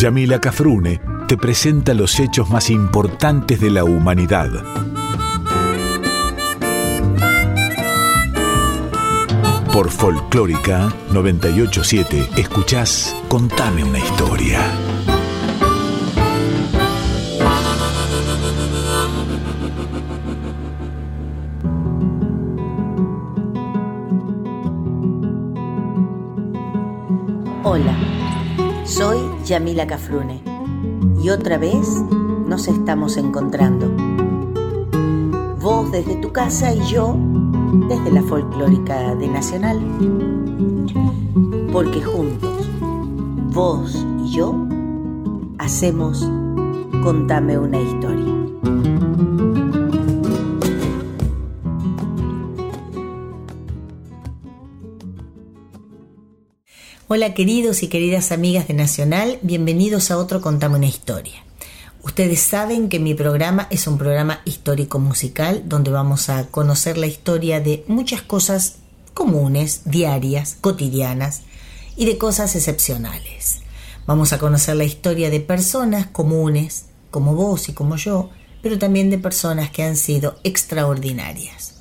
Yamila Cafrune te presenta los hechos más importantes de la humanidad. Por Folclórica 987 escuchás Contame una historia. Hola, Yamila Cafrune y otra vez nos estamos encontrando. Vos desde tu casa y yo desde la folclórica de Nacional. Porque juntos, vos y yo, hacemos Contame una historia. Hola queridos y queridas amigas de Nacional, bienvenidos a otro Contame una historia. Ustedes saben que mi programa es un programa histórico musical donde vamos a conocer la historia de muchas cosas comunes, diarias, cotidianas y de cosas excepcionales. Vamos a conocer la historia de personas comunes, como vos y como yo, pero también de personas que han sido extraordinarias.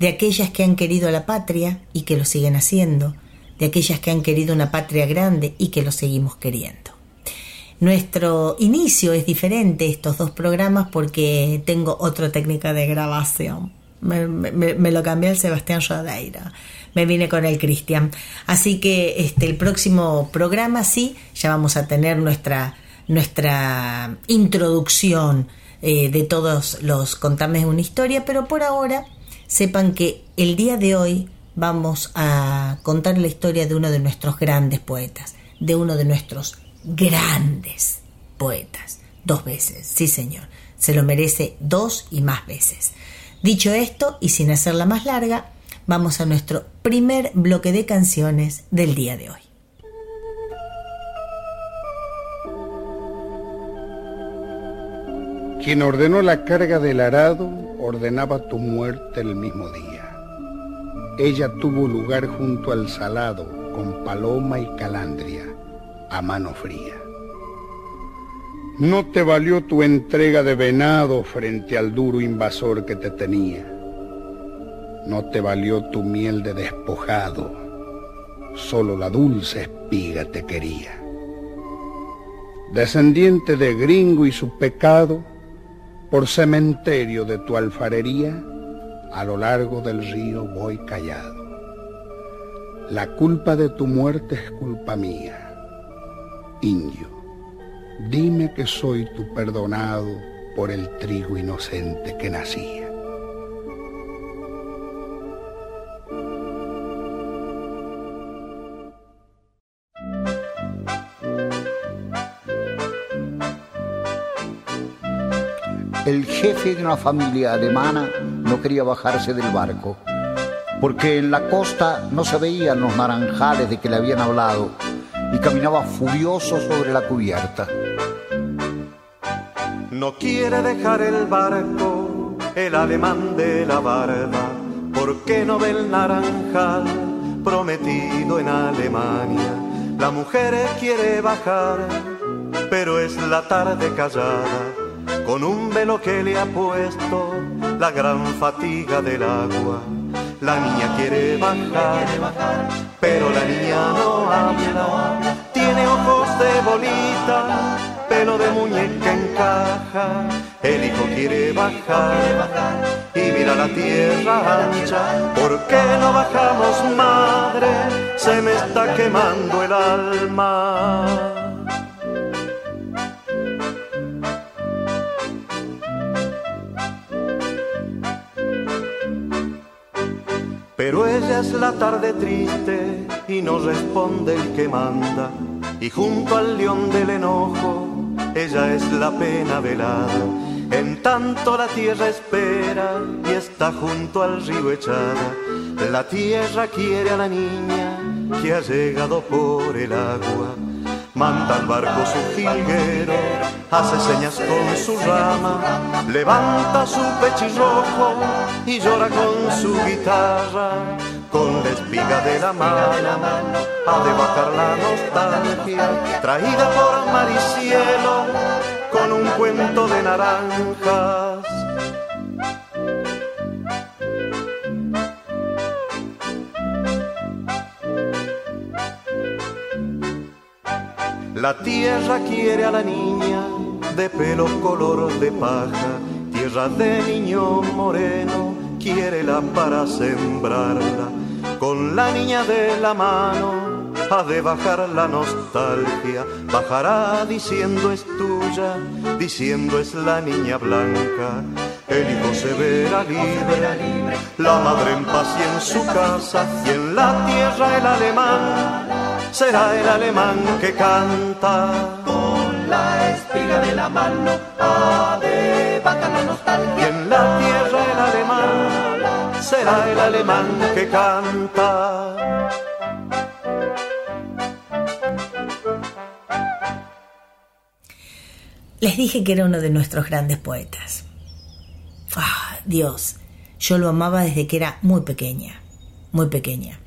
De aquellas que han querido a la patria y que lo siguen haciendo, de aquellas que han querido una patria grande y que lo seguimos queriendo. Nuestro inicio es diferente estos dos programas porque tengo otra técnica de grabación. Me, lo cambié el Sebastián Jadeira. Me vine con el Cristian. Así que este, el próximo programa sí, ya vamos a tener nuestra, nuestra introducción eh, de todos los contames una historia, pero por ahora sepan que el día de hoy vamos a contar la historia de uno de nuestros grandes poetas, de uno de nuestros grandes poetas. Dos veces, sí señor. Se lo merece dos y más veces. Dicho esto, y sin hacerla más larga, vamos a nuestro primer bloque de canciones del día de hoy. Quien ordenó la carga del arado ordenaba tu muerte el mismo día. Ella tuvo lugar junto al salado con paloma y calandria a mano fría. No te valió tu entrega de venado frente al duro invasor que te tenía. No te valió tu miel de despojado, solo la dulce espiga te quería. Descendiente de gringo y su pecado, por cementerio de tu alfarería, a lo largo del río voy callado. La culpa de tu muerte es culpa mía Indio, dime que soy tu perdonado por el trigo inocente que nacía. El jefe de una familia alemana no quería bajarse del barco, porque en la costa no se veían los naranjales de que le habían hablado y caminaba furioso sobre la cubierta. No quiere dejar el barco el alemán de la barba, porque no ve el naranjal prometido en Alemania. La mujer quiere bajar, pero es la tarde callada, con un velo que le ha puesto la gran fatiga del agua. La niña quiere bajar, pero la niña no habla. Tiene ojos de bolita, pelo de muñeca encaja. El hijo quiere bajar y mira la tierra ancha. ¿Por qué no bajamos, madre? Se me está quemando el alma. Es la tarde triste y no responde el que manda. Y junto al león del enojo, ella es la pena velada. En tanto la tierra espera y está junto al río echada. La tierra quiere a la niña que ha llegado por el agua manda al barco su jilguero, hace señas con su rama, levanta su pechirrojo y llora con su guitarra. Con la espiga de la mano, ha de bajar la nostalgia, traída por mar y cielo, con un cuento de naranjas. La tierra quiere a la niña de pelo color de paja, tierra de niño moreno, quiere la para sembrarla. Con la niña de la mano ha de bajar la nostalgia, bajará diciendo es tuya, diciendo es la niña blanca. El hijo se verá libre, la madre en paz y en su casa, y en la tierra el alemán será el alemán que canta. Con la espiga de la mano, ha de bajar la nostalgia. Y en la tierra el será el alemán que canta. Les dije que era uno de nuestros grandes poetas. Ah, Dios, yo lo amaba desde que era muy pequeña, muy pequeña.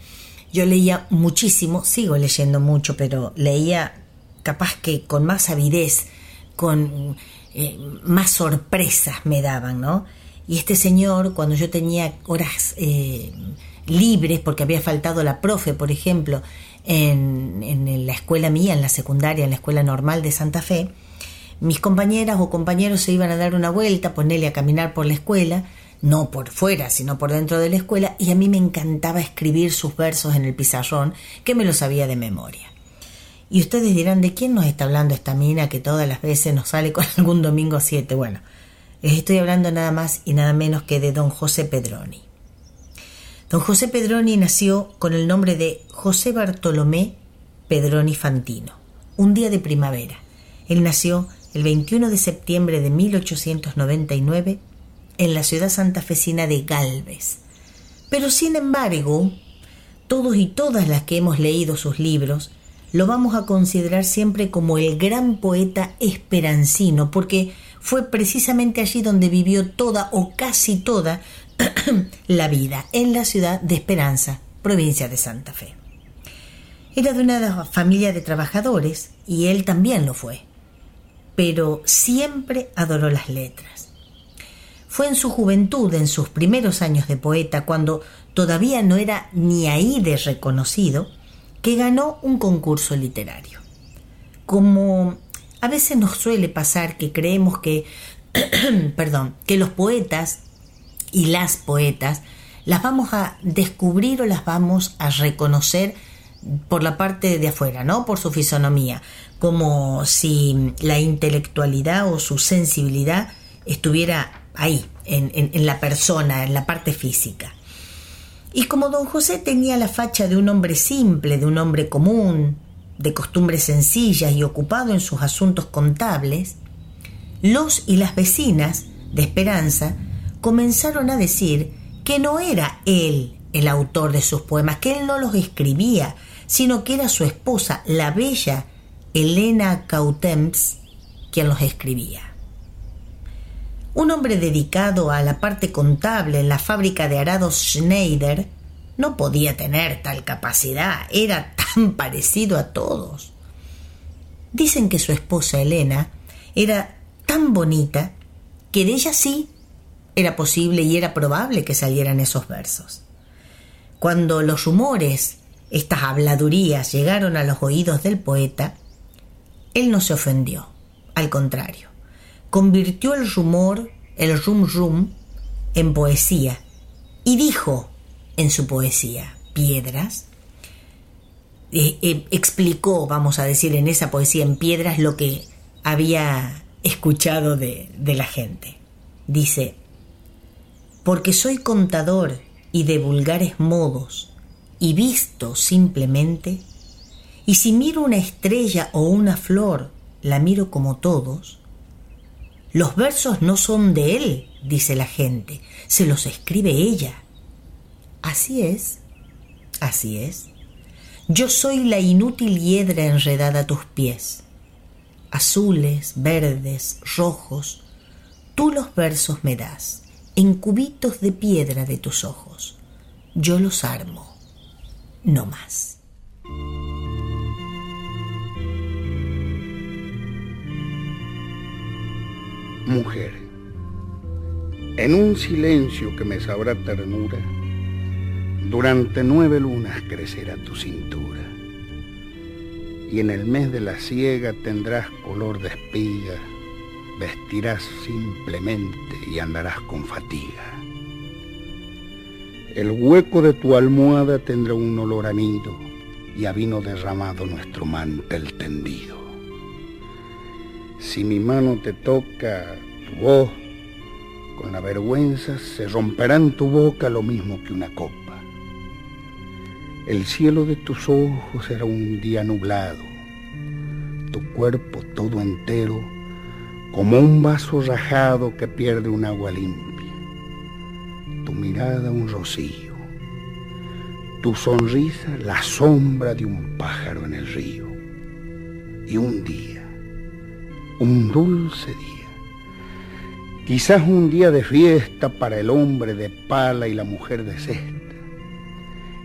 Yo leía muchísimo, sigo leyendo mucho, pero leía capaz que con más avidez, con eh, más sorpresas me daban, ¿no? Y este señor, cuando yo tenía horas eh, libres, porque había faltado la profe, por ejemplo, en, la escuela mía, en la secundaria, en la escuela normal de Santa Fe, mis compañeras o compañeros se iban a dar una vuelta, ponerle a caminar por la escuela, no por fuera, sino por dentro de la escuela, y a mí me encantaba escribir sus versos en el pizarrón, que me lo sabía de memoria. Y ustedes dirán, ¿de quién nos está hablando esta mina que todas las veces nos sale con algún domingo 7? Bueno, les estoy hablando nada más y nada menos que de don José Pedroni. Don José Pedroni nació con el nombre de José Bartolomé Pedroni Fantino, un día de primavera. Él nació el 21 de septiembre de 1899 en la ciudad santafesina de Galvez. Pero sin embargo, todos y todas las que hemos leído sus libros lo vamos a considerar siempre como el gran poeta esperancino, porque fue precisamente allí donde vivió toda o casi toda la vida, en la ciudad de Esperanza, provincia de Santa Fe. Era de una familia de trabajadores y él también lo fue, pero siempre adoró las letras. Fue en su juventud, en sus primeros años de poeta, cuando todavía no era ni ahí de reconocido, que ganó un concurso literario. Como a veces nos suele pasar que creemos que, perdón, que los poetas y las poetas las vamos a descubrir o las vamos a reconocer por la parte de afuera, ¿no? Por su fisonomía, como si la intelectualidad o su sensibilidad estuviera ahí, en, la persona, en la parte física. Y como don José tenía la facha de un hombre simple, de un hombre común, de costumbres sencillas y ocupado en sus asuntos contables, los y las vecinas de Esperanza comenzaron a decir que no era él el autor de sus poemas, que él no los escribía, sino que era su esposa, la bella Elena Cautemps, quien los escribía. Un hombre dedicado a la parte contable en la fábrica de arados Schneider no podía tener tal capacidad, era tan parecido a todos. Dicen que su esposa Elena era tan bonita que de ella sí era posible y era probable que salieran esos versos. Cuando los rumores, estas habladurías llegaron a los oídos del poeta, él no se ofendió, al contrario convirtió el rumor, el rum rum, en poesía y dijo en su poesía, piedras, eh, eh, explicó, vamos a decir, en esa poesía en piedras lo que había escuchado de, de la gente. Dice, porque soy contador y de vulgares modos, y visto simplemente, y si miro una estrella o una flor, la miro como todos, los versos no son de él, dice la gente, se los escribe ella. Así es, así es. Yo soy la inútil hiedra enredada a tus pies. Azules, verdes, rojos, tú los versos me das, en cubitos de piedra de tus ojos. Yo los armo. no más. Mujer, en un silencio que me sabrá ternura, durante nueve lunas crecerá tu cintura y en el mes de la siega tendrás color de espiga, vestirás simplemente y andarás con fatiga. El hueco de tu almohada tendrá un olor a nido y a vino derramado nuestro mantel tendido. Si mi mano te toca tu voz, con la vergüenza se romperá en tu boca lo mismo que una copa. El cielo de tus ojos será un día nublado, tu cuerpo todo entero como un vaso rajado que pierde un agua limpia, tu mirada un rocío, tu sonrisa la sombra de un pájaro en el río, y un día, un dulce día, quizás un día de fiesta para el hombre de pala y la mujer de cesta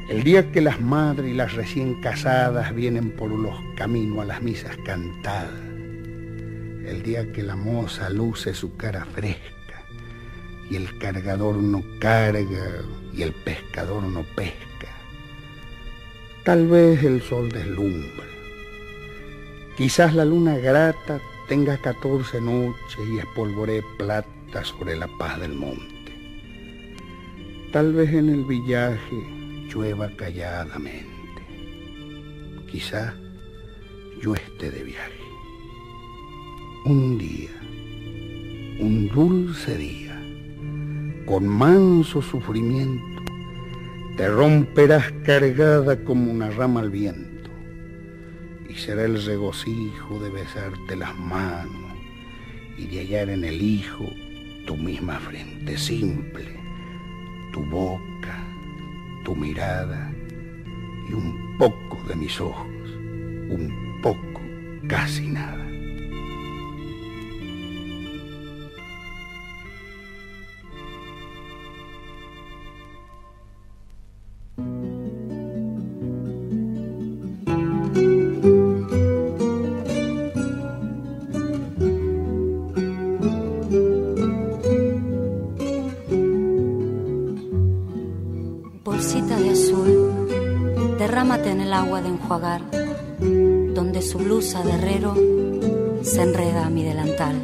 el día que las madres y las recién casadas vienen por los caminos a las misas cantadas. El día que la moza luce su cara fresca y el cargador no carga y el pescador no pesca. Tal vez el sol deslumbre. Quizás la luna grata tenga catorce noches y espolvoree plata sobre la paz del monte. Tal vez en el villaje llueva calladamente. Quizá yo esté de viaje. Un día, un dulce día, con manso sufrimiento, te romperás cargada como una rama al viento, y será el regocijo de besarte las manos y de hallar en el hijo tu misma frente simple, tu boca, tu mirada y un poco de mis ojos, un poco, casi nada. Donde su blusa de herrero se enreda a mi delantal.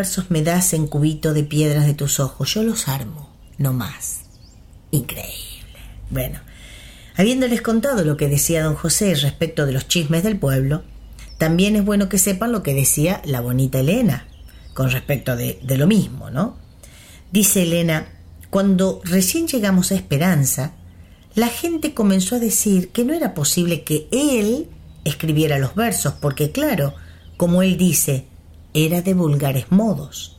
Versos me das en cubito de piedras de tus ojos, yo los armo, no más. Increíble. Bueno, habiéndoles contado lo que decía don José respecto de los chismes del pueblo, también es bueno que sepan lo que decía la bonita Elena con respecto de, de lo mismo, ¿no? Dice Elena, cuando recién llegamos a Esperanza, la gente comenzó a decir que no era posible que él escribiera los versos, porque claro, como él dice, era de vulgares modos.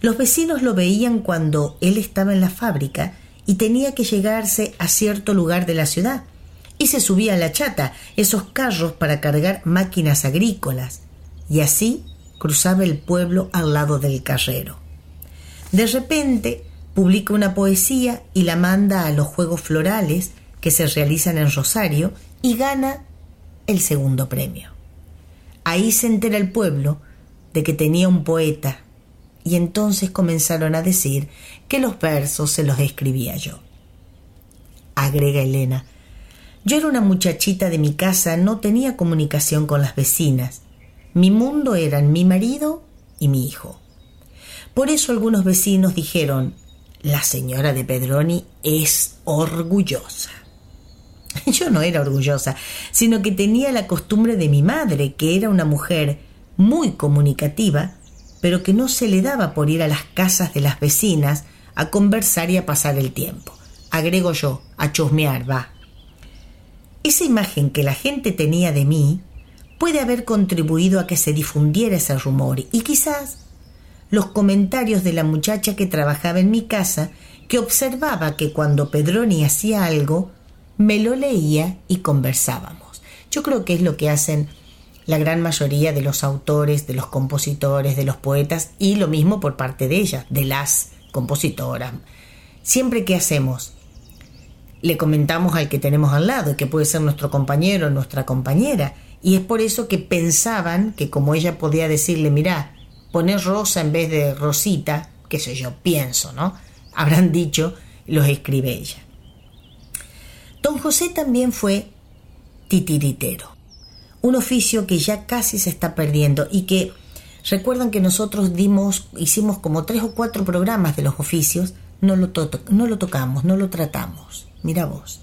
Los vecinos lo veían cuando él estaba en la fábrica y tenía que llegarse a cierto lugar de la ciudad, y se subía a la chata, esos carros para cargar máquinas agrícolas, y así cruzaba el pueblo al lado del carrero. De repente publica una poesía y la manda a los Juegos Florales que se realizan en Rosario y gana el segundo premio. Ahí se entera el pueblo de que tenía un poeta y entonces comenzaron a decir que los versos se los escribía yo. Agrega Elena, yo era una muchachita de mi casa, no tenía comunicación con las vecinas. Mi mundo eran mi marido y mi hijo. Por eso algunos vecinos dijeron, la señora de Pedroni es orgullosa. Yo no era orgullosa, sino que tenía la costumbre de mi madre, que era una mujer muy comunicativa, pero que no se le daba por ir a las casas de las vecinas a conversar y a pasar el tiempo. Agrego yo, a chusmear, va. Esa imagen que la gente tenía de mí puede haber contribuido a que se difundiera ese rumor y quizás los comentarios de la muchacha que trabajaba en mi casa que observaba que cuando Pedroni hacía algo, me lo leía y conversábamos. Yo creo que es lo que hacen la gran mayoría de los autores, de los compositores, de los poetas y lo mismo por parte de ellas, de las compositoras. Siempre que hacemos, le comentamos al que tenemos al lado, que puede ser nuestro compañero nuestra compañera, y es por eso que pensaban que como ella podía decirle, mira, poner rosa en vez de rosita, qué sé yo, pienso, ¿no? Habrán dicho, los escribe ella. Don José también fue titiritero, un oficio que ya casi se está perdiendo y que recuerdan que nosotros dimos, hicimos como tres o cuatro programas de los oficios, no lo, no lo tocamos, no lo tratamos. Mira vos.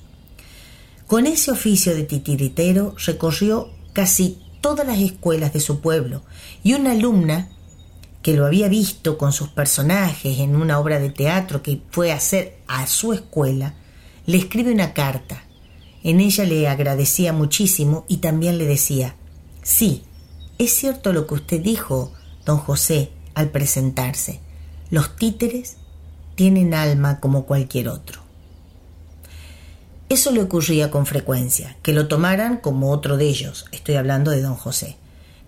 Con ese oficio de titiritero recorrió casi todas las escuelas de su pueblo y una alumna que lo había visto con sus personajes en una obra de teatro que fue a hacer a su escuela, le escribe una carta. En ella le agradecía muchísimo y también le decía, sí, es cierto lo que usted dijo, don José, al presentarse. Los títeres tienen alma como cualquier otro. Eso le ocurría con frecuencia, que lo tomaran como otro de ellos, estoy hablando de don José,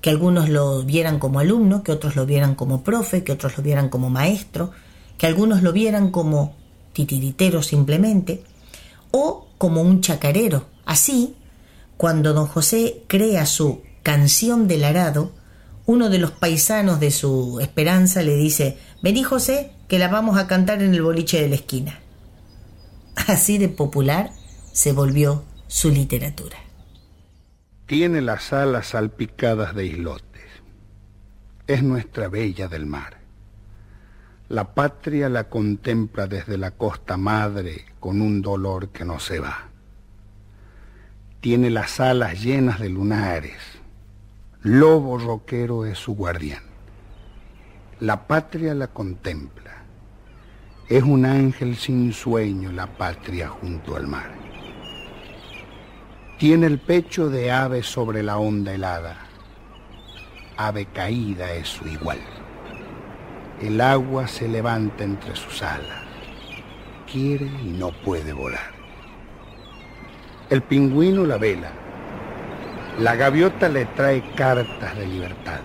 que algunos lo vieran como alumno, que otros lo vieran como profe, que otros lo vieran como maestro, que algunos lo vieran como titiritero simplemente, o como un chacarero. Así, cuando don José crea su canción del arado, uno de los paisanos de su esperanza le dice, vení José, que la vamos a cantar en el boliche de la esquina. Así de popular se volvió su literatura. Tiene las alas salpicadas de islotes. Es nuestra bella del mar. La patria la contempla desde la costa madre con un dolor que no se va. Tiene las alas llenas de lunares. Lobo roquero es su guardián. La patria la contempla. Es un ángel sin sueño la patria junto al mar. Tiene el pecho de ave sobre la onda helada. Ave caída es su igual. El agua se levanta entre sus alas. Quiere y no puede volar. El pingüino la vela. La gaviota le trae cartas de libertad.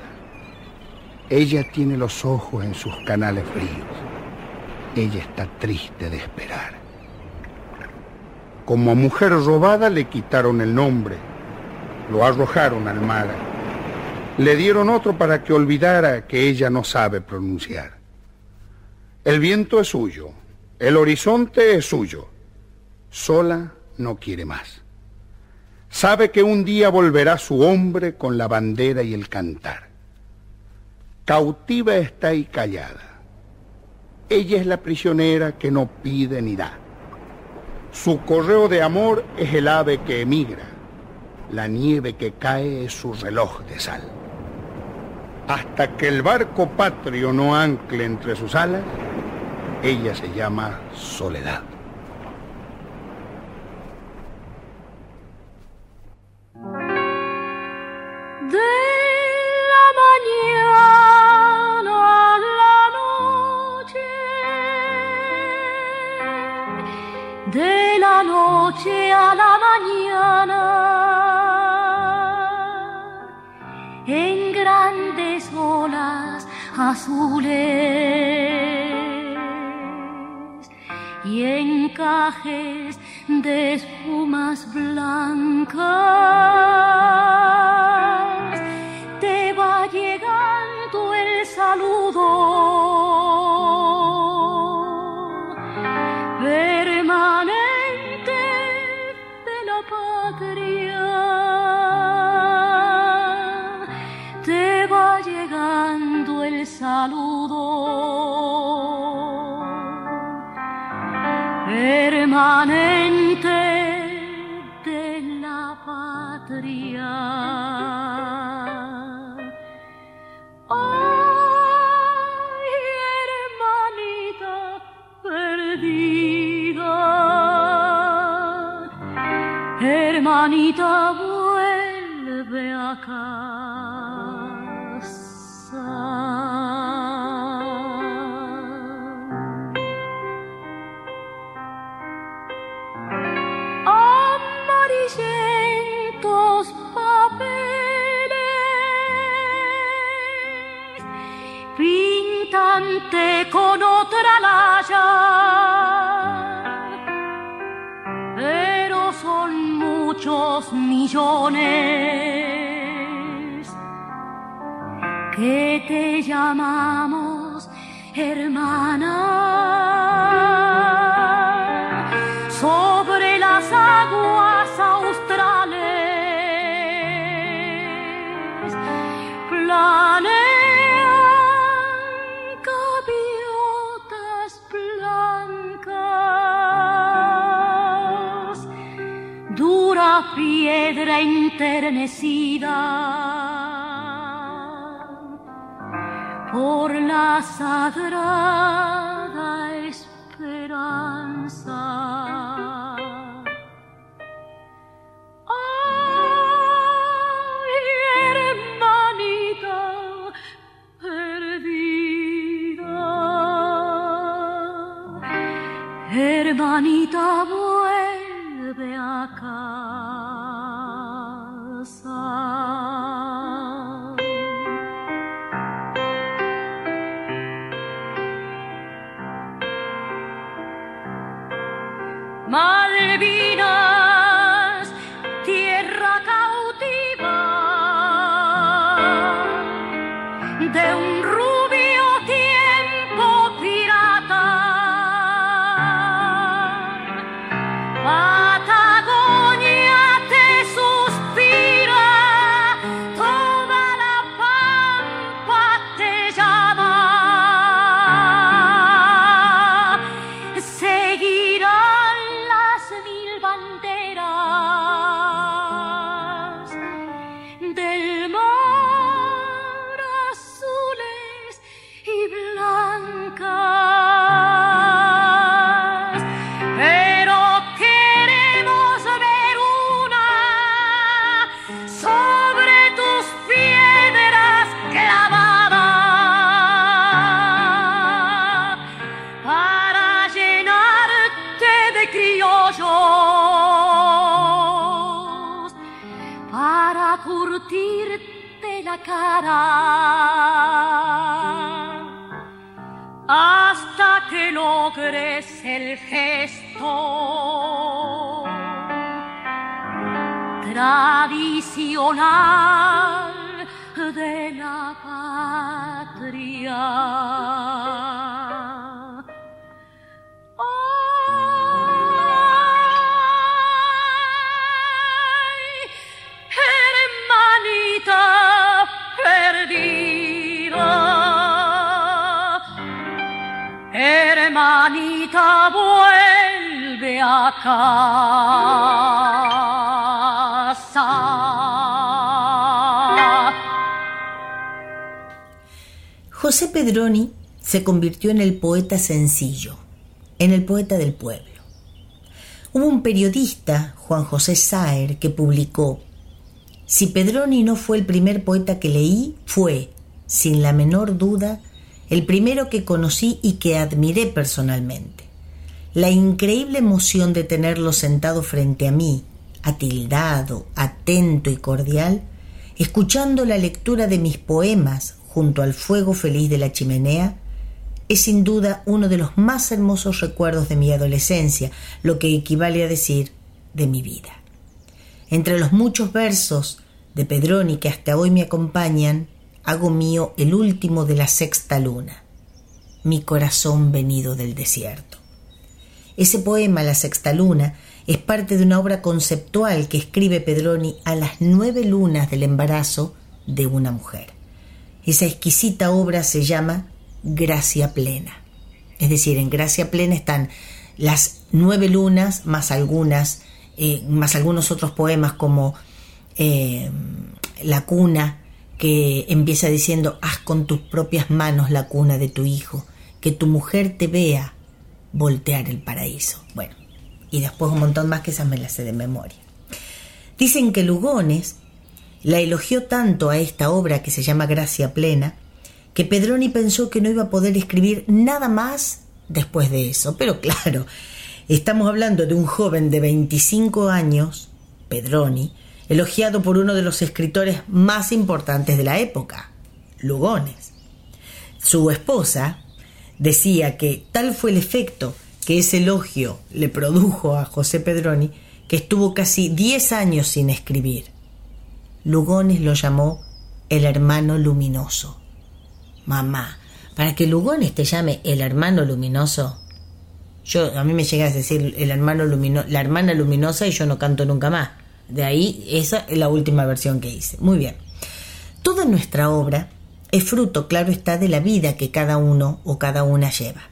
Ella tiene los ojos en sus canales fríos. Ella está triste de esperar. Como a mujer robada le quitaron el nombre, lo arrojaron al mar, le dieron otro para que olvidara que ella no sabe pronunciar. El viento es suyo, el horizonte es suyo, sola no quiere más. Sabe que un día volverá su hombre con la bandera y el cantar. Cautiva está y callada. Ella es la prisionera que no pide ni da. Su correo de amor es el ave que emigra. La nieve que cae es su reloj de sal. Hasta que el barco patrio no ancle entre sus alas, ella se llama soledad. noche a la mañana grandes olas azules y encajes de espumas blancas. Te va llegando hermanita vuelve acá. con otra que te llamamos hermana enternecida por la sagrada esperanza. Logres el gesto tradicional de la patria. Vuelve a casa. José Pedroni se convirtió en el poeta sencillo, en el poeta del pueblo. Hubo un periodista, Juan José Saer, que publicó, Si Pedroni no fue el primer poeta que leí, fue, sin la menor duda, el primero que conocí y que admiré personalmente. La increíble emoción de tenerlo sentado frente a mí, atildado, atento y cordial, escuchando la lectura de mis poemas junto al fuego feliz de la chimenea, es sin duda uno de los más hermosos recuerdos de mi adolescencia, lo que equivale a decir de mi vida. Entre los muchos versos de Pedroni que hasta hoy me acompañan, hago mío el último de la sexta luna, mi corazón venido del desierto. Ese poema, La Sexta Luna, es parte de una obra conceptual que escribe Pedroni a las nueve lunas del embarazo de una mujer. Esa exquisita obra se llama Gracia Plena. Es decir, en Gracia Plena están las nueve lunas más algunas, eh, más algunos otros poemas como eh, La cuna, que empieza diciendo, haz con tus propias manos la cuna de tu hijo, que tu mujer te vea voltear el paraíso. Bueno, y después un montón más que esas me las sé de memoria. Dicen que Lugones la elogió tanto a esta obra que se llama Gracia Plena, que Pedroni pensó que no iba a poder escribir nada más después de eso. Pero claro, estamos hablando de un joven de 25 años, Pedroni, elogiado por uno de los escritores más importantes de la época, Lugones. Su esposa decía que tal fue el efecto que ese elogio le produjo a José Pedroni que estuvo casi 10 años sin escribir. Lugones lo llamó el hermano luminoso. Mamá, para que Lugones te llame el hermano luminoso, yo a mí me llega a decir el hermano lumino, la hermana luminosa y yo no canto nunca más. De ahí esa es la última versión que hice. Muy bien. Toda nuestra obra es fruto, claro está, de la vida que cada uno o cada una lleva.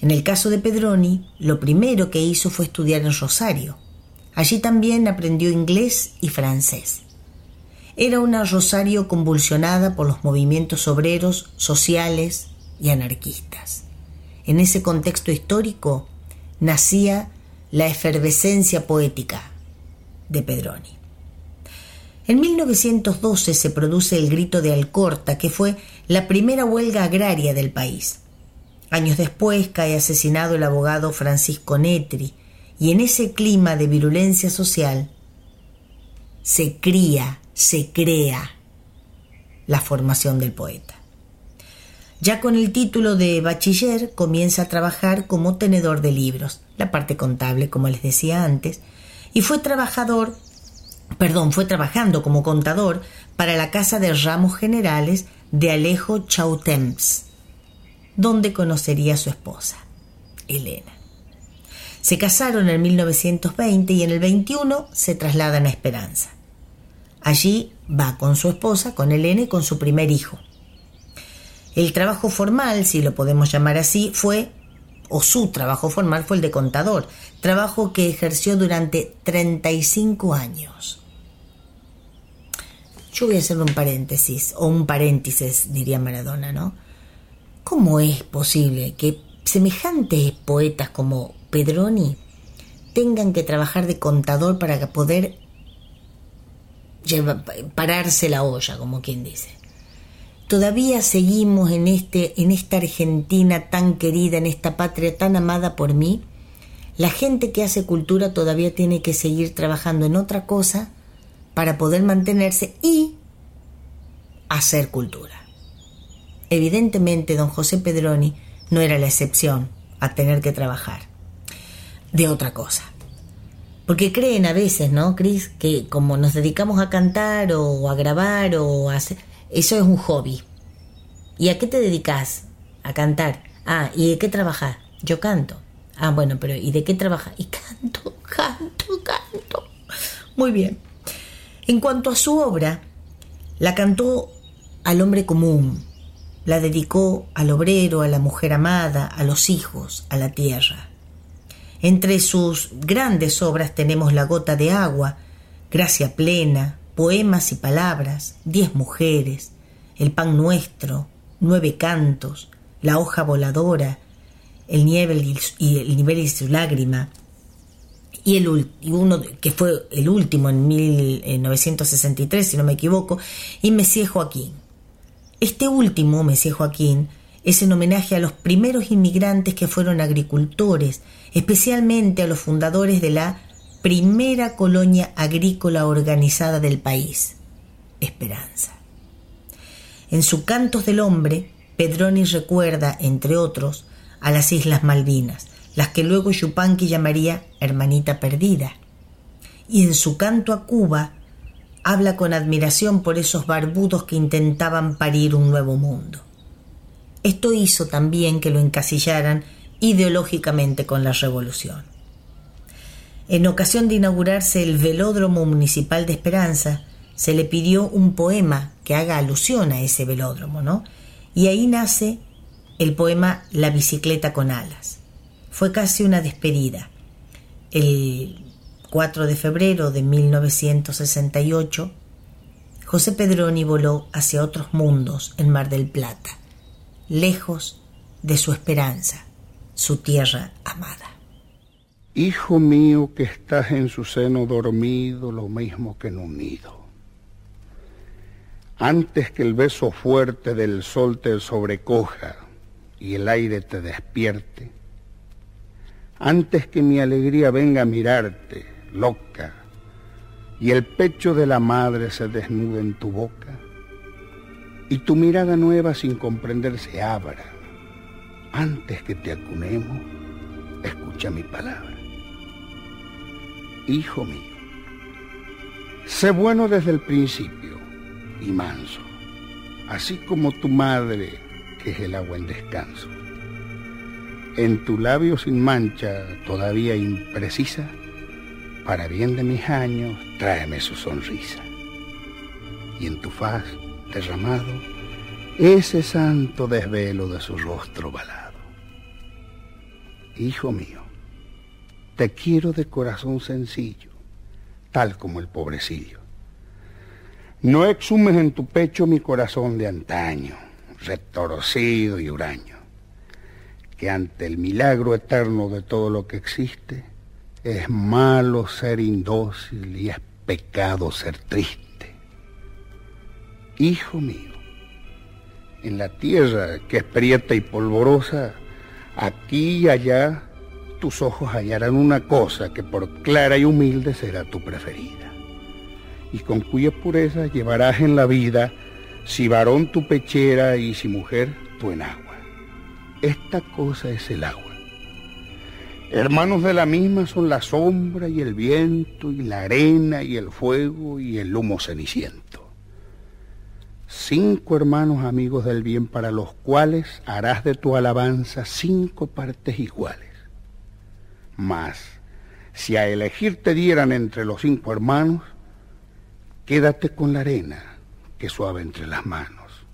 En el caso de Pedroni, lo primero que hizo fue estudiar en Rosario. Allí también aprendió inglés y francés. Era una Rosario convulsionada por los movimientos obreros, sociales y anarquistas. En ese contexto histórico nacía la efervescencia poética de Pedroni. En 1912 se produce el grito de Alcorta, que fue la primera huelga agraria del país. Años después cae asesinado el abogado Francisco Netri, y en ese clima de virulencia social se cría, se crea la formación del poeta. Ya con el título de bachiller comienza a trabajar como tenedor de libros, la parte contable, como les decía antes, y fue trabajador perdón, fue trabajando como contador para la Casa de Ramos Generales de Alejo Chautemps, donde conocería a su esposa, Elena. Se casaron en 1920 y en el 21 se trasladan a Esperanza. Allí va con su esposa, con Elena y con su primer hijo. El trabajo formal, si lo podemos llamar así, fue, o su trabajo formal fue el de contador, trabajo que ejerció durante 35 años. Yo voy a hacer un paréntesis, o un paréntesis, diría Maradona, ¿no? ¿Cómo es posible que semejantes poetas como Pedroni tengan que trabajar de contador para poder pararse la olla, como quien dice? Todavía seguimos en, este, en esta Argentina tan querida, en esta patria tan amada por mí. La gente que hace cultura todavía tiene que seguir trabajando en otra cosa para poder mantenerse y hacer cultura. Evidentemente, don José Pedroni no era la excepción a tener que trabajar de otra cosa. Porque creen a veces, ¿no, Cris? Que como nos dedicamos a cantar o a grabar o a hacer... Eso es un hobby. ¿Y a qué te dedicas? A cantar. Ah, ¿y de qué trabajas? Yo canto. Ah, bueno, pero ¿y de qué trabajas? Y canto, canto, canto. Muy bien. En cuanto a su obra, la cantó al hombre común, la dedicó al obrero, a la mujer amada, a los hijos, a la tierra. Entre sus grandes obras tenemos La gota de agua, Gracia plena, Poemas y palabras, Diez mujeres, El pan nuestro, Nueve cantos, La hoja voladora, El nivel y, el nivel y su lágrima, y, el, uno que fue el último en 1963, si no me equivoco, y Messie Joaquín. Este último, Messie Joaquín, es en homenaje a los primeros inmigrantes que fueron agricultores, especialmente a los fundadores de la primera colonia agrícola organizada del país, Esperanza. En su Cantos del Hombre, Pedroni recuerda, entre otros, a las Islas Malvinas, las que luego Yupanqui llamaría hermanita perdida. Y en su canto a Cuba, habla con admiración por esos barbudos que intentaban parir un nuevo mundo. Esto hizo también que lo encasillaran ideológicamente con la revolución. En ocasión de inaugurarse el velódromo municipal de Esperanza, se le pidió un poema que haga alusión a ese velódromo, ¿no? Y ahí nace el poema La bicicleta con alas. Fue casi una despedida. El 4 de febrero de 1968, José Pedroni voló hacia otros mundos en Mar del Plata lejos de su esperanza, su tierra amada. Hijo mío que estás en su seno dormido lo mismo que en un nido. Antes que el beso fuerte del sol te sobrecoja y el aire te despierte, antes que mi alegría venga a mirarte, loca, y el pecho de la madre se desnude en tu boca, y tu mirada nueva sin comprender se abra. Antes que te acunemos, escucha mi palabra. Hijo mío, sé bueno desde el principio y manso, así como tu madre, que es el agua en descanso. En tu labio sin mancha, todavía imprecisa, para bien de mis años, tráeme su sonrisa. Y en tu faz, derramado ese santo desvelo de su rostro balado. Hijo mío, te quiero de corazón sencillo, tal como el pobrecillo. No exhumes en tu pecho mi corazón de antaño, retorcido y huraño, que ante el milagro eterno de todo lo que existe, es malo ser indócil y es pecado ser triste Hijo mío, en la tierra que es prieta y polvorosa, aquí y allá tus ojos hallarán una cosa que por clara y humilde será tu preferida, y con cuya pureza llevarás en la vida, si varón tu pechera y si mujer tu enagua. Esta cosa es el agua. Hermanos de la misma son la sombra y el viento y la arena y el fuego y el humo ceniciento cinco hermanos amigos del bien para los cuales harás de tu alabanza cinco partes iguales. Mas, si a elegir te dieran entre los cinco hermanos, quédate con la arena que suave entre las manos.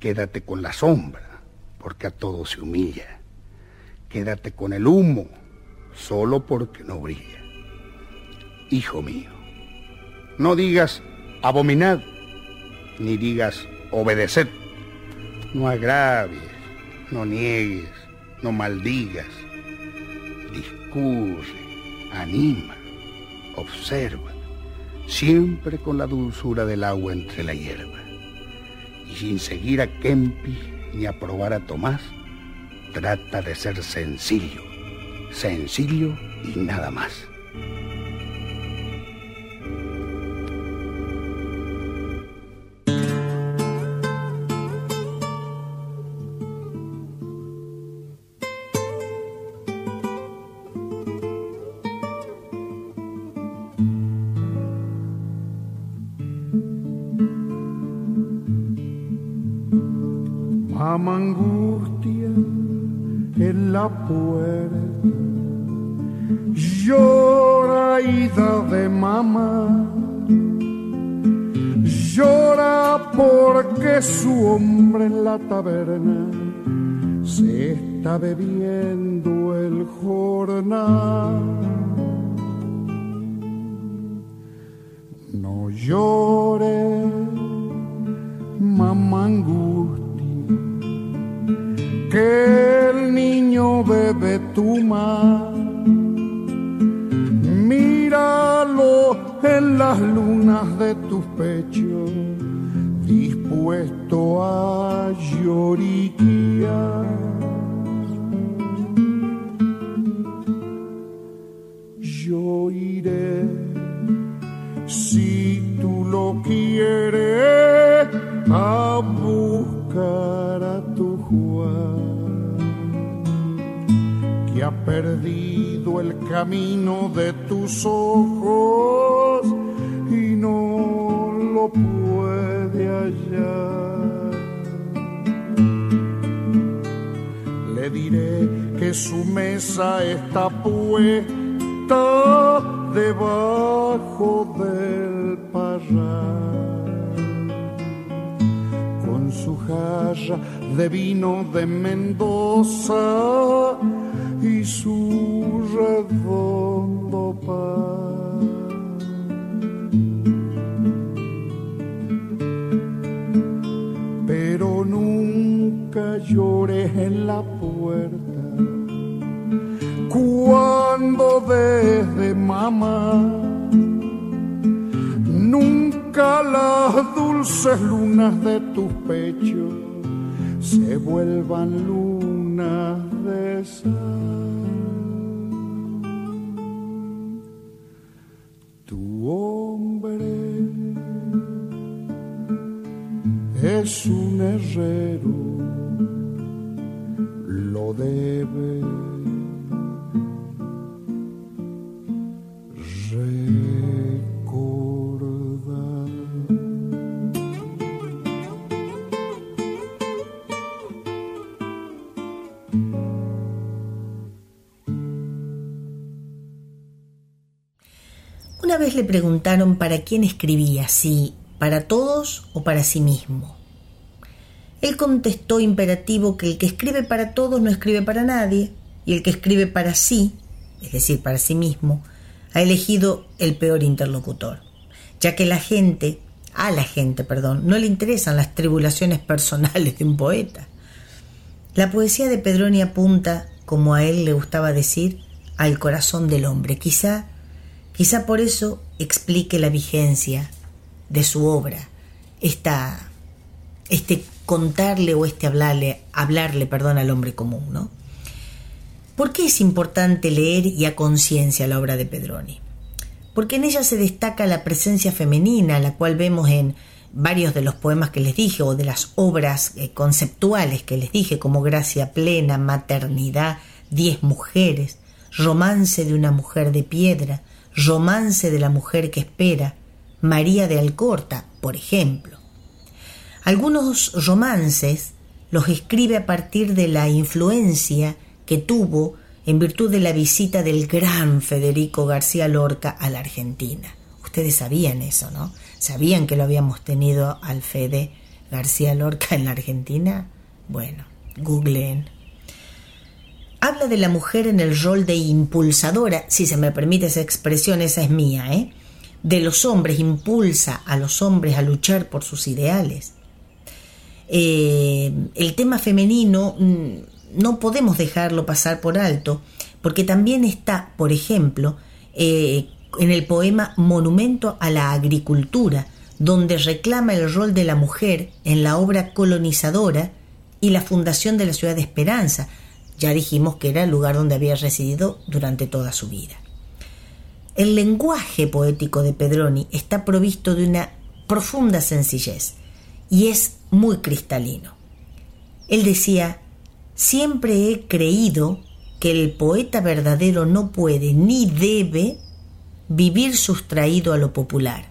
Quédate con la sombra, porque a todo se humilla. Quédate con el humo, solo porque no brilla. Hijo mío, no digas abominad ni digas obedeced. No agravies, no niegues, no maldigas. Discurre, anima, observa, siempre con la dulzura del agua entre la hierba. Y sin seguir a Kempi ni aprobar a Tomás, trata de ser sencillo, sencillo y nada más. Taberna se está bebiendo el jornal. No llores, mamá que el niño bebe tu mar. Míralo en las lunas de tus pechos, dispuesto a lloriquear. Yo iré si tú lo quieres a buscar a tu Juan que ha perdido el camino de tus ojos y no lo. Le diré que su mesa está puesta debajo del parral con su jarra de vino de Mendoza y su redondo pan. Nunca llores en la puerta cuando desde mamá nunca las dulces lunas de tus pechos se vuelvan lunas de sal. Tu hombre es un herrero, lo debe Una vez le preguntaron para quién escribía, si para todos o para sí mismo. Él contestó imperativo que el que escribe para todos no escribe para nadie, y el que escribe para sí, es decir, para sí mismo, ha elegido el peor interlocutor, ya que la gente, a la gente, perdón, no le interesan las tribulaciones personales de un poeta. La poesía de Pedroni apunta, como a él le gustaba decir, al corazón del hombre. Quizá, quizá por eso explique la vigencia de su obra, esta, este contarle o este hablarle, hablarle, perdón, al hombre común, ¿no? ¿Por qué es importante leer y a conciencia la obra de Pedroni? Porque en ella se destaca la presencia femenina, la cual vemos en varios de los poemas que les dije o de las obras eh, conceptuales que les dije, como Gracia Plena, Maternidad, Diez Mujeres, Romance de una mujer de piedra, Romance de la mujer que espera, María de Alcorta, por ejemplo. Algunos romances los escribe a partir de la influencia que tuvo en virtud de la visita del gran Federico García Lorca a la Argentina. Ustedes sabían eso, ¿no? ¿Sabían que lo habíamos tenido al Fede García Lorca en la Argentina? Bueno, googleen. Habla de la mujer en el rol de impulsadora, si se me permite esa expresión, esa es mía, ¿eh? De los hombres, impulsa a los hombres a luchar por sus ideales. Eh, el tema femenino no podemos dejarlo pasar por alto, porque también está, por ejemplo, eh, en el poema Monumento a la Agricultura, donde reclama el rol de la mujer en la obra colonizadora y la fundación de la ciudad de Esperanza. Ya dijimos que era el lugar donde había residido durante toda su vida. El lenguaje poético de Pedroni está provisto de una profunda sencillez y es muy cristalino. Él decía, Siempre he creído que el poeta verdadero no puede ni debe vivir sustraído a lo popular.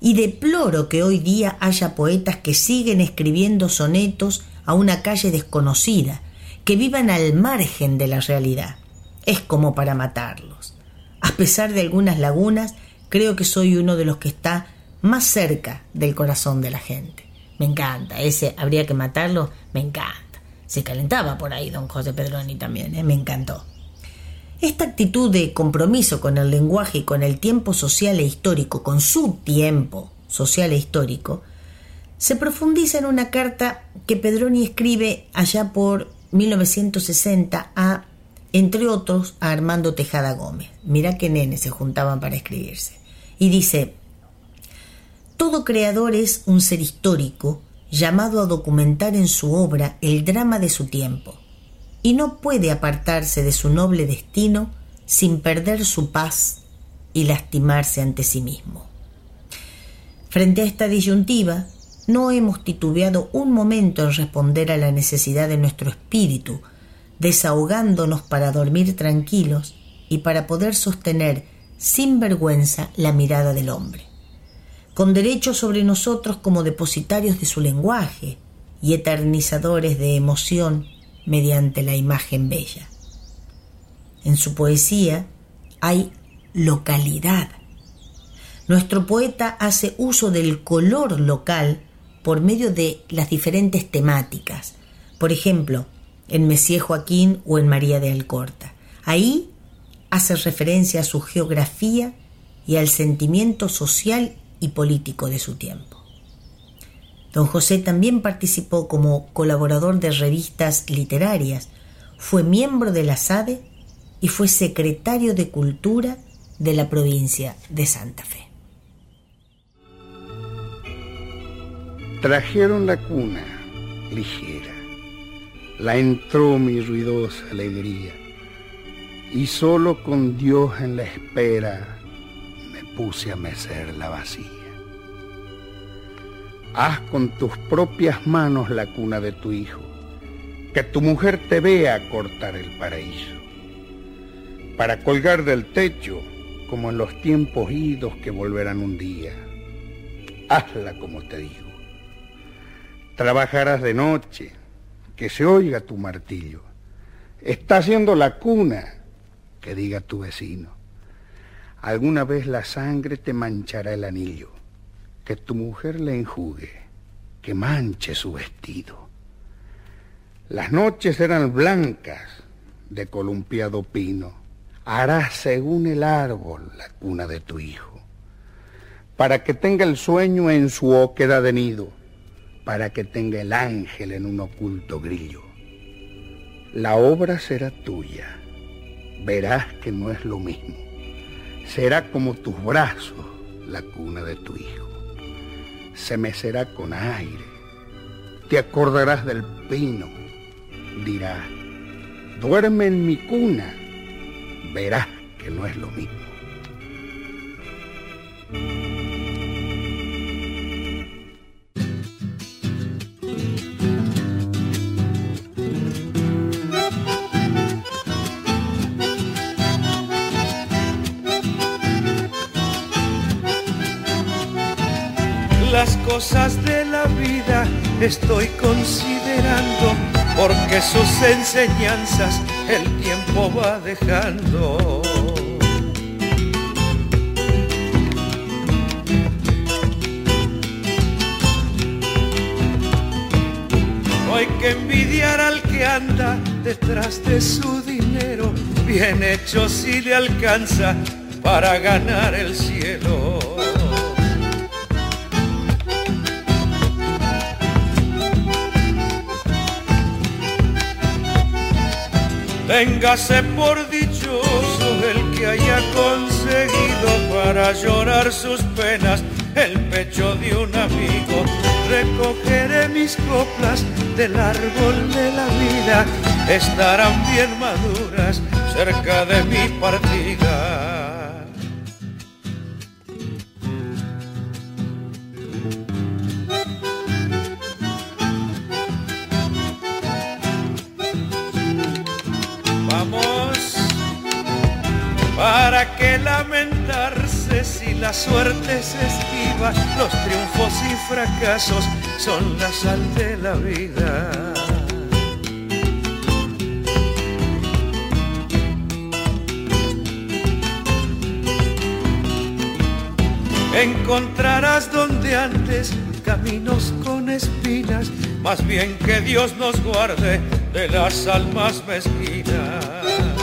Y deploro que hoy día haya poetas que siguen escribiendo sonetos a una calle desconocida, que vivan al margen de la realidad. Es como para matarlos. A pesar de algunas lagunas, creo que soy uno de los que está más cerca del corazón de la gente. Me encanta, ese habría que matarlo, me encanta. Se calentaba por ahí don José Pedroni también, ¿eh? me encantó. Esta actitud de compromiso con el lenguaje y con el tiempo social e histórico, con su tiempo social e histórico, se profundiza en una carta que Pedroni escribe allá por 1960 a, entre otros, a Armando Tejada Gómez. Mirá qué nenes se juntaban para escribirse. Y dice, todo creador es un ser histórico llamado a documentar en su obra el drama de su tiempo, y no puede apartarse de su noble destino sin perder su paz y lastimarse ante sí mismo. Frente a esta disyuntiva, no hemos titubeado un momento en responder a la necesidad de nuestro espíritu, desahogándonos para dormir tranquilos y para poder sostener sin vergüenza la mirada del hombre, con derecho sobre nosotros como depositarios de su lenguaje y eternizadores de emoción mediante la imagen bella. En su poesía hay localidad. Nuestro poeta hace uso del color local por medio de las diferentes temáticas. Por ejemplo, en Messier Joaquín o en María de Alcorta. Ahí hace referencia a su geografía y al sentimiento social y político de su tiempo. Don José también participó como colaborador de revistas literarias, fue miembro de la SADE y fue secretario de Cultura de la provincia de Santa Fe. Trajeron la cuna ligera, la entró mi ruidosa alegría, y solo con Dios en la espera me puse a mecer la vacía. Haz con tus propias manos la cuna de tu hijo, que tu mujer te vea cortar el paraíso, para colgar del techo como en los tiempos idos que volverán un día. Hazla como te digo. Trabajarás de noche, que se oiga tu martillo. Está haciendo la cuna, que diga tu vecino. Alguna vez la sangre te manchará el anillo, que tu mujer le enjugue, que manche su vestido. Las noches eran blancas de columpiado pino. Harás según el árbol la cuna de tu hijo, para que tenga el sueño en su óqueda de nido para que tenga el ángel en un oculto grillo. La obra será tuya, verás que no es lo mismo. Será como tus brazos la cuna de tu hijo. Se mecerá con aire, te acordarás del pino, dirás, duerme en mi cuna, verás que no es lo mismo. Estoy considerando, porque sus enseñanzas el tiempo va dejando. No hay que envidiar al que anda detrás de su dinero, bien hecho si le alcanza para ganar el cielo. Téngase por dichoso el que haya conseguido para llorar sus penas el pecho de un amigo. Recogeré mis coplas del árbol de la vida, estarán bien maduras cerca de mi partida. lamentarse si la suerte se esquiva, los triunfos y fracasos son la sal de la vida. Encontrarás donde antes caminos con espinas, más bien que Dios nos guarde de las almas mezquinas.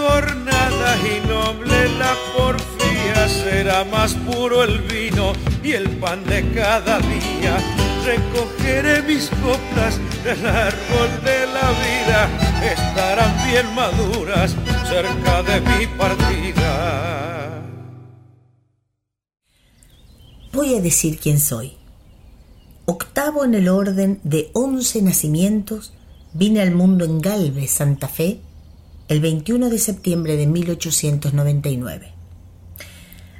Jornada y noble la porfía, será más puro el vino y el pan de cada día recogeré mis coplas del árbol de la vida, estarán bien maduras cerca de mi partida. Voy a decir quién soy. Octavo en el orden de once nacimientos, vine al mundo en Galvez, Santa Fe, el 21 de septiembre de 1899.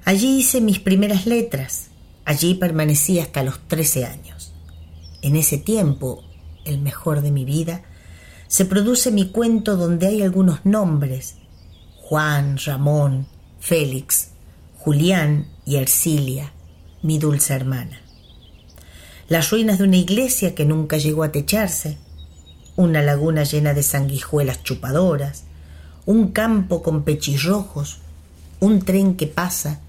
Allí hice mis primeras letras, allí permanecí hasta los 13 años. En ese tiempo, el mejor de mi vida, se produce mi cuento donde hay algunos nombres, Juan, Ramón, Félix, Julián y Ercilia, mi dulce hermana. Las ruinas de una iglesia que nunca llegó a techarse, una laguna llena de sanguijuelas chupadoras, un campo con pechirrojos, un tren que pasa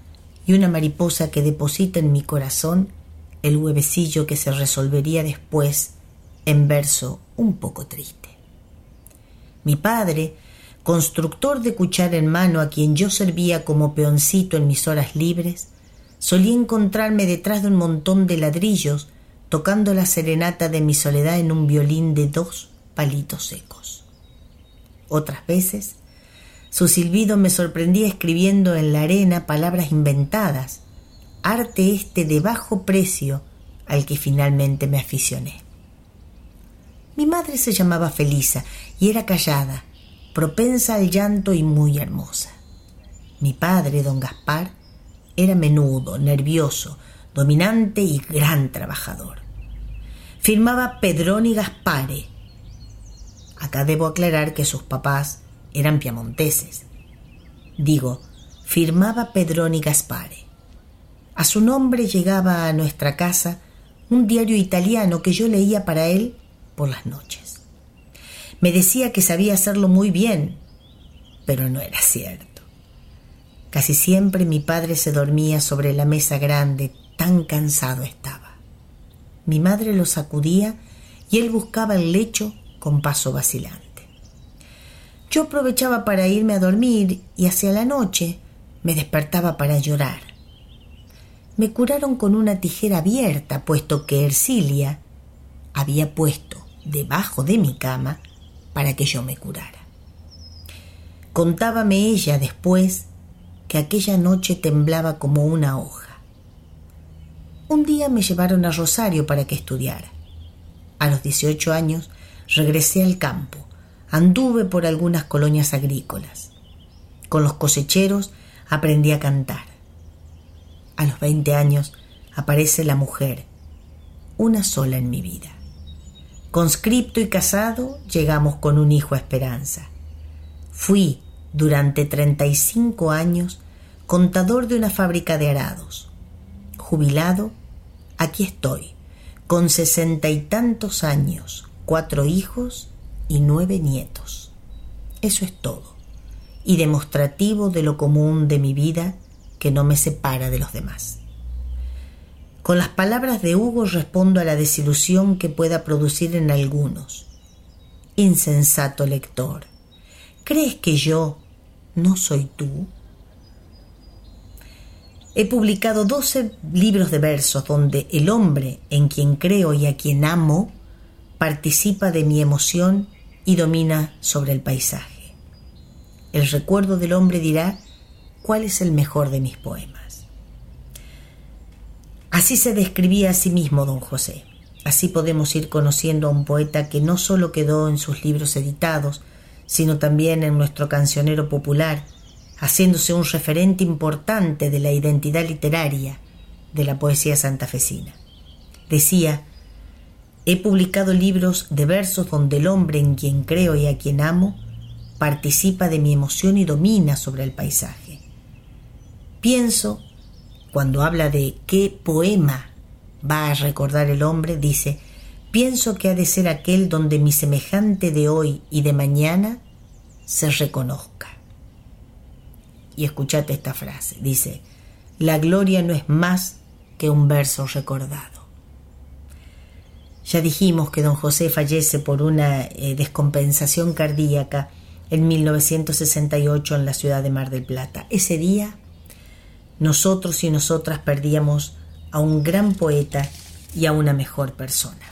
y una mariposa que deposita en mi corazón el huevecillo que se resolvería después en verso un poco triste. Mi padre, constructor de cuchara en mano a quien yo servía como peoncito en mis horas libres, solía encontrarme detrás de un montón de ladrillos tocando la serenata de mi soledad en un violín de dos palitos secos. Otras veces, su silbido me sorprendía escribiendo en la arena palabras inventadas, arte este de bajo precio al que finalmente me aficioné. Mi madre se llamaba Felisa y era callada, propensa al llanto y muy hermosa. Mi padre, don Gaspar, era menudo, nervioso, dominante y gran trabajador. Firmaba Pedroni Gaspare. Acá debo aclarar que sus papás eran piamonteses. Digo, firmaba Pedroni Gaspare. A su nombre llegaba a nuestra casa un diario italiano que yo leía para él por las noches. Me decía que sabía hacerlo muy bien, pero no era cierto. Casi siempre mi padre se dormía sobre la mesa grande, tan cansado estaba. Mi madre lo sacudía y él buscaba el lecho con paso vacilante. Yo aprovechaba para irme a dormir y hacia la noche me despertaba para llorar me curaron con una tijera abierta, puesto que Ercilia había puesto debajo de mi cama para que yo me curara. Contábame ella después que aquella noche temblaba como una hoja. Un día me llevaron a Rosario para que estudiara. A los 18 años regresé al campo, anduve por algunas colonias agrícolas. Con los cosecheros aprendí a cantar. A los 20 años aparece la mujer, una sola en mi vida. Conscripto y casado, llegamos con un hijo a Esperanza. Fui, durante 35 años, contador de una fábrica de arados. Jubilado, aquí estoy, con sesenta y tantos años, cuatro hijos y nueve nietos. Eso es todo, y demostrativo de lo común de mi vida que no me separa de los demás. Con las palabras de Hugo respondo a la desilusión que pueda producir en algunos. Insensato lector, ¿crees que yo no soy tú? He publicado doce libros de versos donde el hombre en quien creo y a quien amo participa de mi emoción y domina sobre el paisaje. El recuerdo del hombre dirá cuál es el mejor de mis poemas. Así se describía a sí mismo don José. Así podemos ir conociendo a un poeta que no solo quedó en sus libros editados, sino también en nuestro cancionero popular, haciéndose un referente importante de la identidad literaria de la poesía santafesina. Decía, he publicado libros de versos donde el hombre en quien creo y a quien amo participa de mi emoción y domina sobre el paisaje. Pienso, cuando habla de qué poema va a recordar el hombre, dice, pienso que ha de ser aquel donde mi semejante de hoy y de mañana se reconozca. Y escuchate esta frase, dice, la gloria no es más que un verso recordado. Ya dijimos que don José fallece por una eh, descompensación cardíaca en 1968 en la ciudad de Mar del Plata. Ese día nosotros y nosotras perdíamos a un gran poeta y a una mejor persona.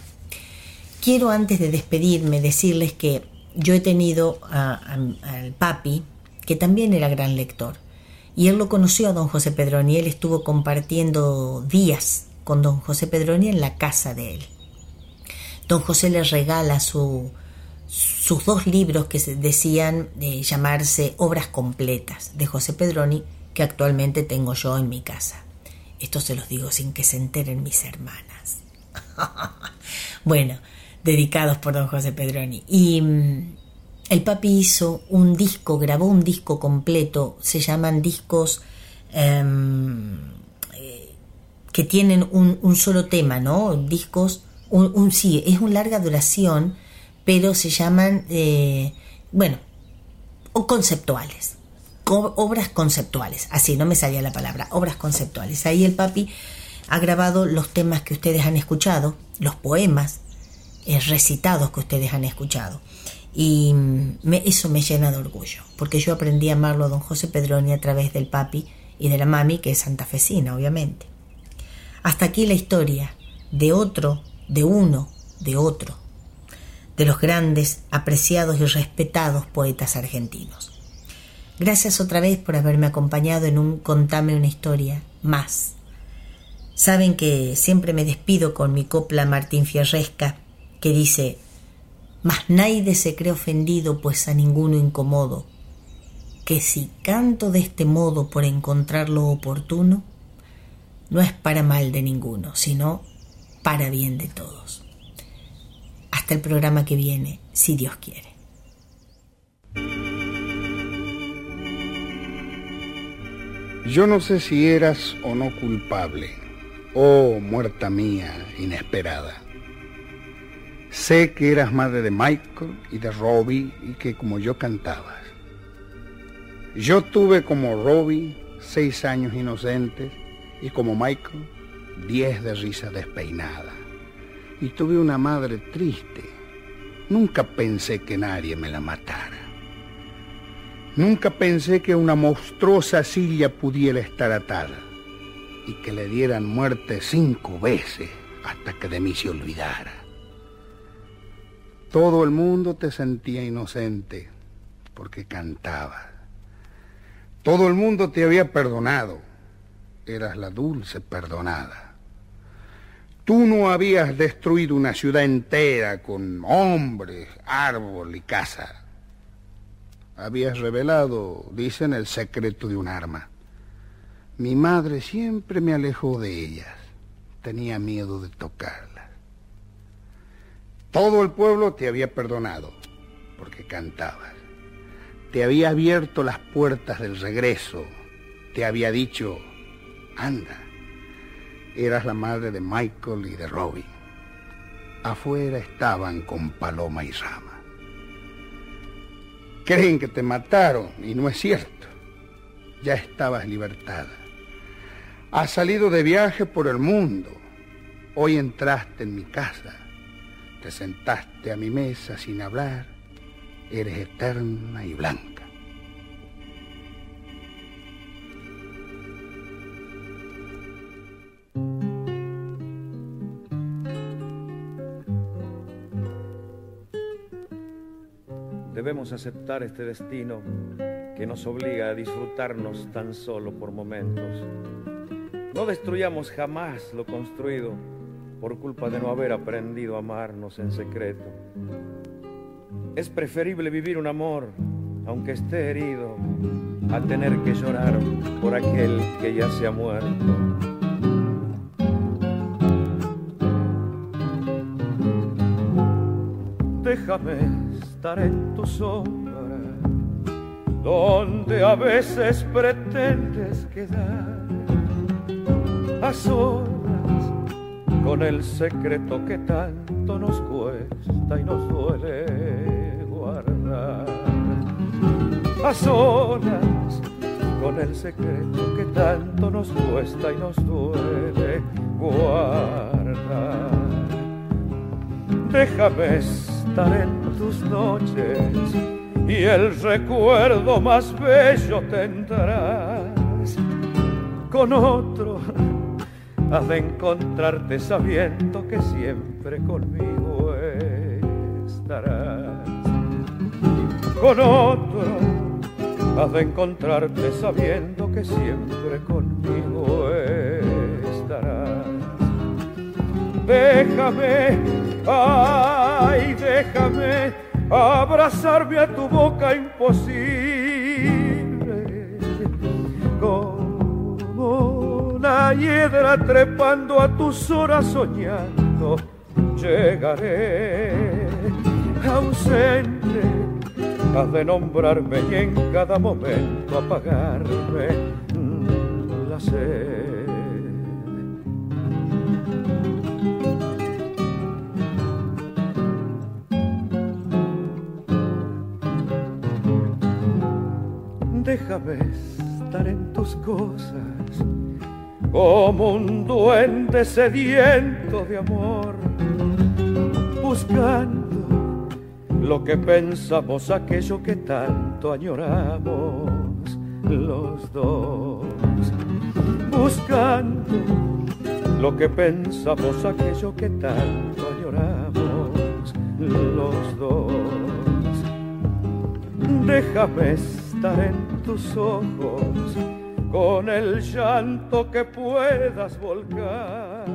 Quiero antes de despedirme decirles que yo he tenido al papi, que también era gran lector, y él lo conoció a don José Pedroni, él estuvo compartiendo días con don José Pedroni en la casa de él. Don José le regala su, sus dos libros que decían de llamarse Obras Completas de José Pedroni, que actualmente tengo yo en mi casa. Esto se los digo sin que se enteren mis hermanas. bueno, dedicados por don José Pedroni. Y mm, el papi hizo un disco, grabó un disco completo, se llaman discos em, eh, que tienen un, solo tema, ¿no? Discos, un, sí, es una larga duración, pero se llaman, eh, bueno, o conceptuales, obras conceptuales, así no me salía la palabra, obras conceptuales. Ahí el papi ha grabado los temas que ustedes han escuchado, los poemas eh, recitados que ustedes han escuchado. Y eso me llena de orgullo, porque yo aprendí a amarlo a don José Pedroni a través del papi y de la mami, que es santafesina, obviamente. Hasta aquí la historia de otro, de uno, de otro, de los grandes, apreciados y respetados poetas argentinos. Gracias otra vez por haberme acompañado en un Contame una historia más. Saben que siempre me despido con mi copla Martín Fierresca, que dice mas nadie se cree ofendido, pues a ninguno incomodo, que si canto de este modo por encontrar lo oportuno, no es para mal de ninguno, sino para bien de todos. Hasta el programa que viene, si Dios quiere. Yo no sé si eras o no culpable, oh muerta mía inesperada. Sé que eras madre de Michael y de Robbie y que como yo cantabas. Yo tuve como Robbie seis años inocentes y como Michael diez de risa despeinada. Y tuve una madre triste. Nunca pensé que nadie me la matara. Nunca pensé que una monstruosa silla pudiera estar atada y que le dieran muerte cinco veces hasta que de mí se olvidara. Todo el mundo te sentía inocente porque cantabas. Todo el mundo te había perdonado. Eras la dulce perdonada. Tú no habías destruido una ciudad entera con hombres, árbol y casa. Habías revelado, dicen, el secreto de un arma. Mi madre siempre me alejó de ellas. Tenía miedo de tocar. Todo el pueblo te había perdonado porque cantabas. Te había abierto las puertas del regreso. Te había dicho, anda. Eras la madre de Michael y de Robin. Afuera estaban con Paloma y Rama. Creen que te mataron y no es cierto. Ya estabas libertada. Has salido de viaje por el mundo. Hoy entraste en mi casa te sentaste a mi mesa sin hablar, eres eterna y blanca. Debemos aceptar este destino que nos obliga a disfrutarnos tan solo por momentos. No destruyamos jamás lo construido por culpa de no haber aprendido a amarnos en secreto. Es preferible vivir un amor, aunque esté herido, a tener que llorar por aquel que ya se ha muerto. Déjame estar en tu sombra, donde a veces pretendes quedar a solas con el secreto que tanto nos cuesta y nos duele guardar. A solas con el secreto que tanto nos cuesta y nos duele guardar. Déjame en tus noches y el recuerdo más bello tendrás con otro has de encontrarte sabiendo que siempre conmigo estarás. Con otro has de encontrarte sabiendo que siempre conmigo estarás. Déjame, ay, déjame abrazarme a tu boca imposible una hiedra trepando a tus horas soñando, llegaré ausente, has de nombrarme y en cada momento apagarme la sed. Déjame estar en tus cosas como un duende sediento de amor, buscando lo que pensamos, aquello que tanto añoramos los dos, buscando lo que pensamos, aquello que tanto añoramos los dos. Déjame estar en tus ojos con el llanto que puedas volcar